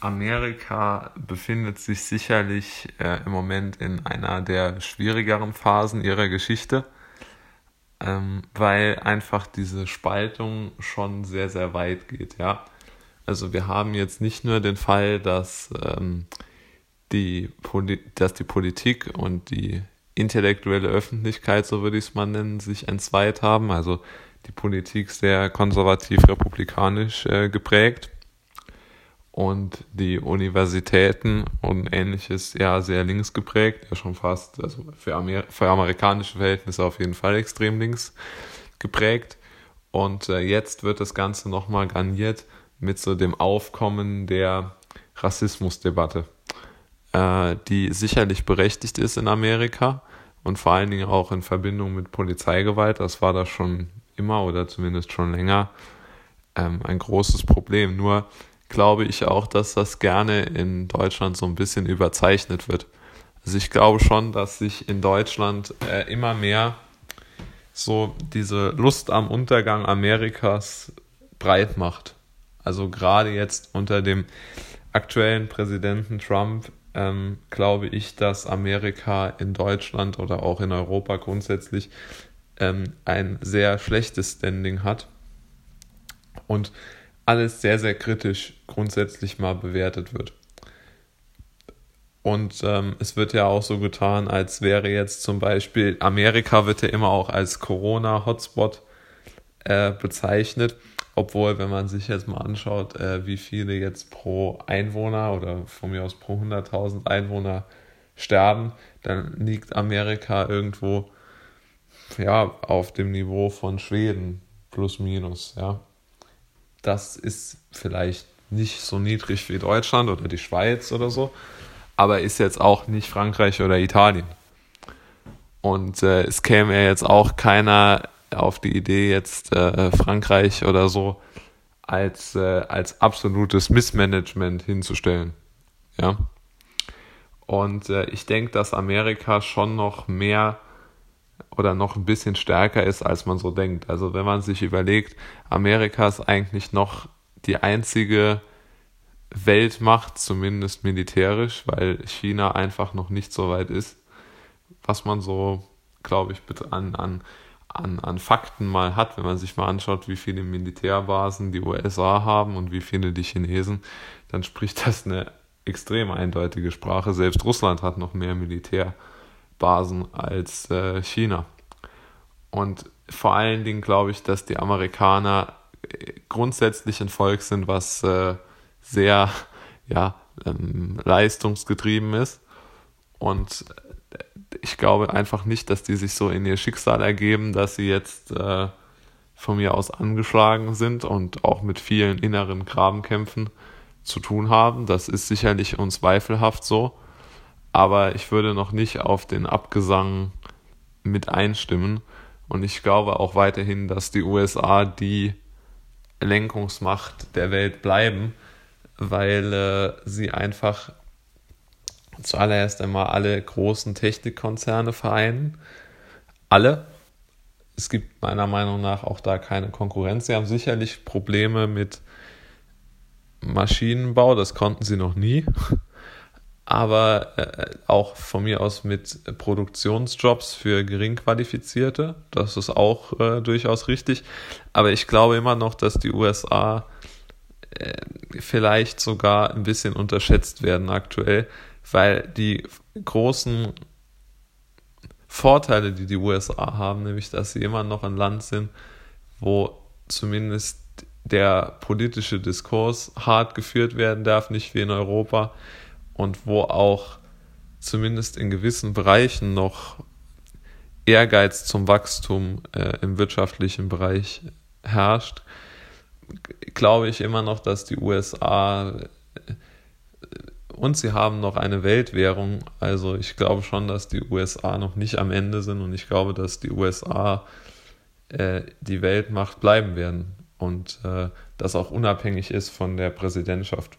Amerika befindet sich sicherlich äh, im Moment in einer der schwierigeren Phasen ihrer Geschichte, ähm, weil einfach diese Spaltung schon sehr, sehr weit geht, ja. Also wir haben jetzt nicht nur den Fall, dass, ähm, die, Poli dass die Politik und die intellektuelle Öffentlichkeit, so würde ich es mal nennen, sich entzweit haben. Also die Politik sehr konservativ-republikanisch äh, geprägt und die Universitäten und ähnliches ja sehr links geprägt, ja schon fast, also für, Amer für amerikanische Verhältnisse auf jeden Fall extrem links geprägt. Und äh, jetzt wird das Ganze nochmal garniert mit so dem Aufkommen der Rassismusdebatte, äh, die sicherlich berechtigt ist in Amerika und vor allen Dingen auch in Verbindung mit Polizeigewalt. Das war da schon immer oder zumindest schon länger ähm, ein großes Problem. Nur glaube ich auch, dass das gerne in Deutschland so ein bisschen überzeichnet wird. Also ich glaube schon, dass sich in Deutschland äh, immer mehr so diese Lust am Untergang Amerikas breit macht. Also gerade jetzt unter dem aktuellen Präsidenten Trump ähm, glaube ich, dass Amerika in Deutschland oder auch in Europa grundsätzlich ähm, ein sehr schlechtes Standing hat. Und alles sehr, sehr kritisch grundsätzlich mal bewertet wird. Und ähm, es wird ja auch so getan, als wäre jetzt zum Beispiel, Amerika wird ja immer auch als Corona-Hotspot äh, bezeichnet, obwohl, wenn man sich jetzt mal anschaut, äh, wie viele jetzt pro Einwohner oder von mir aus pro 100.000 Einwohner sterben, dann liegt Amerika irgendwo ja auf dem Niveau von Schweden plus minus, ja das ist vielleicht nicht so niedrig wie Deutschland oder die Schweiz oder so, aber ist jetzt auch nicht Frankreich oder Italien. Und äh, es käme ja jetzt auch keiner auf die Idee, jetzt äh, Frankreich oder so als, äh, als absolutes Missmanagement hinzustellen. Ja. Und äh, ich denke, dass Amerika schon noch mehr oder noch ein bisschen stärker ist, als man so denkt. Also wenn man sich überlegt, Amerika ist eigentlich noch die einzige Weltmacht, zumindest militärisch, weil China einfach noch nicht so weit ist, was man so, glaube ich, an, an, an, an Fakten mal hat, wenn man sich mal anschaut, wie viele Militärbasen die USA haben und wie viele die Chinesen, dann spricht das eine extrem eindeutige Sprache. Selbst Russland hat noch mehr Militär Basen als äh, China. Und vor allen Dingen glaube ich, dass die Amerikaner äh, grundsätzlich ein Volk sind, was äh, sehr ja, ähm, leistungsgetrieben ist. Und ich glaube einfach nicht, dass die sich so in ihr Schicksal ergeben, dass sie jetzt äh, von mir aus angeschlagen sind und auch mit vielen inneren Grabenkämpfen zu tun haben. Das ist sicherlich unzweifelhaft so aber ich würde noch nicht auf den Abgesang mit einstimmen. Und ich glaube auch weiterhin, dass die USA die Lenkungsmacht der Welt bleiben, weil äh, sie einfach zuallererst einmal alle großen Technikkonzerne vereinen. Alle. Es gibt meiner Meinung nach auch da keine Konkurrenz. Sie haben sicherlich Probleme mit Maschinenbau, das konnten sie noch nie aber äh, auch von mir aus mit Produktionsjobs für Geringqualifizierte. Das ist auch äh, durchaus richtig. Aber ich glaube immer noch, dass die USA vielleicht sogar ein bisschen unterschätzt werden aktuell, weil die großen Vorteile, die die USA haben, nämlich dass sie immer noch ein Land sind, wo zumindest der politische Diskurs hart geführt werden darf, nicht wie in Europa und wo auch zumindest in gewissen Bereichen noch Ehrgeiz zum Wachstum äh, im wirtschaftlichen Bereich herrscht, glaube ich immer noch, dass die USA äh, und sie haben noch eine Weltwährung. Also ich glaube schon, dass die USA noch nicht am Ende sind und ich glaube, dass die USA äh, die Weltmacht bleiben werden und äh, das auch unabhängig ist von der Präsidentschaft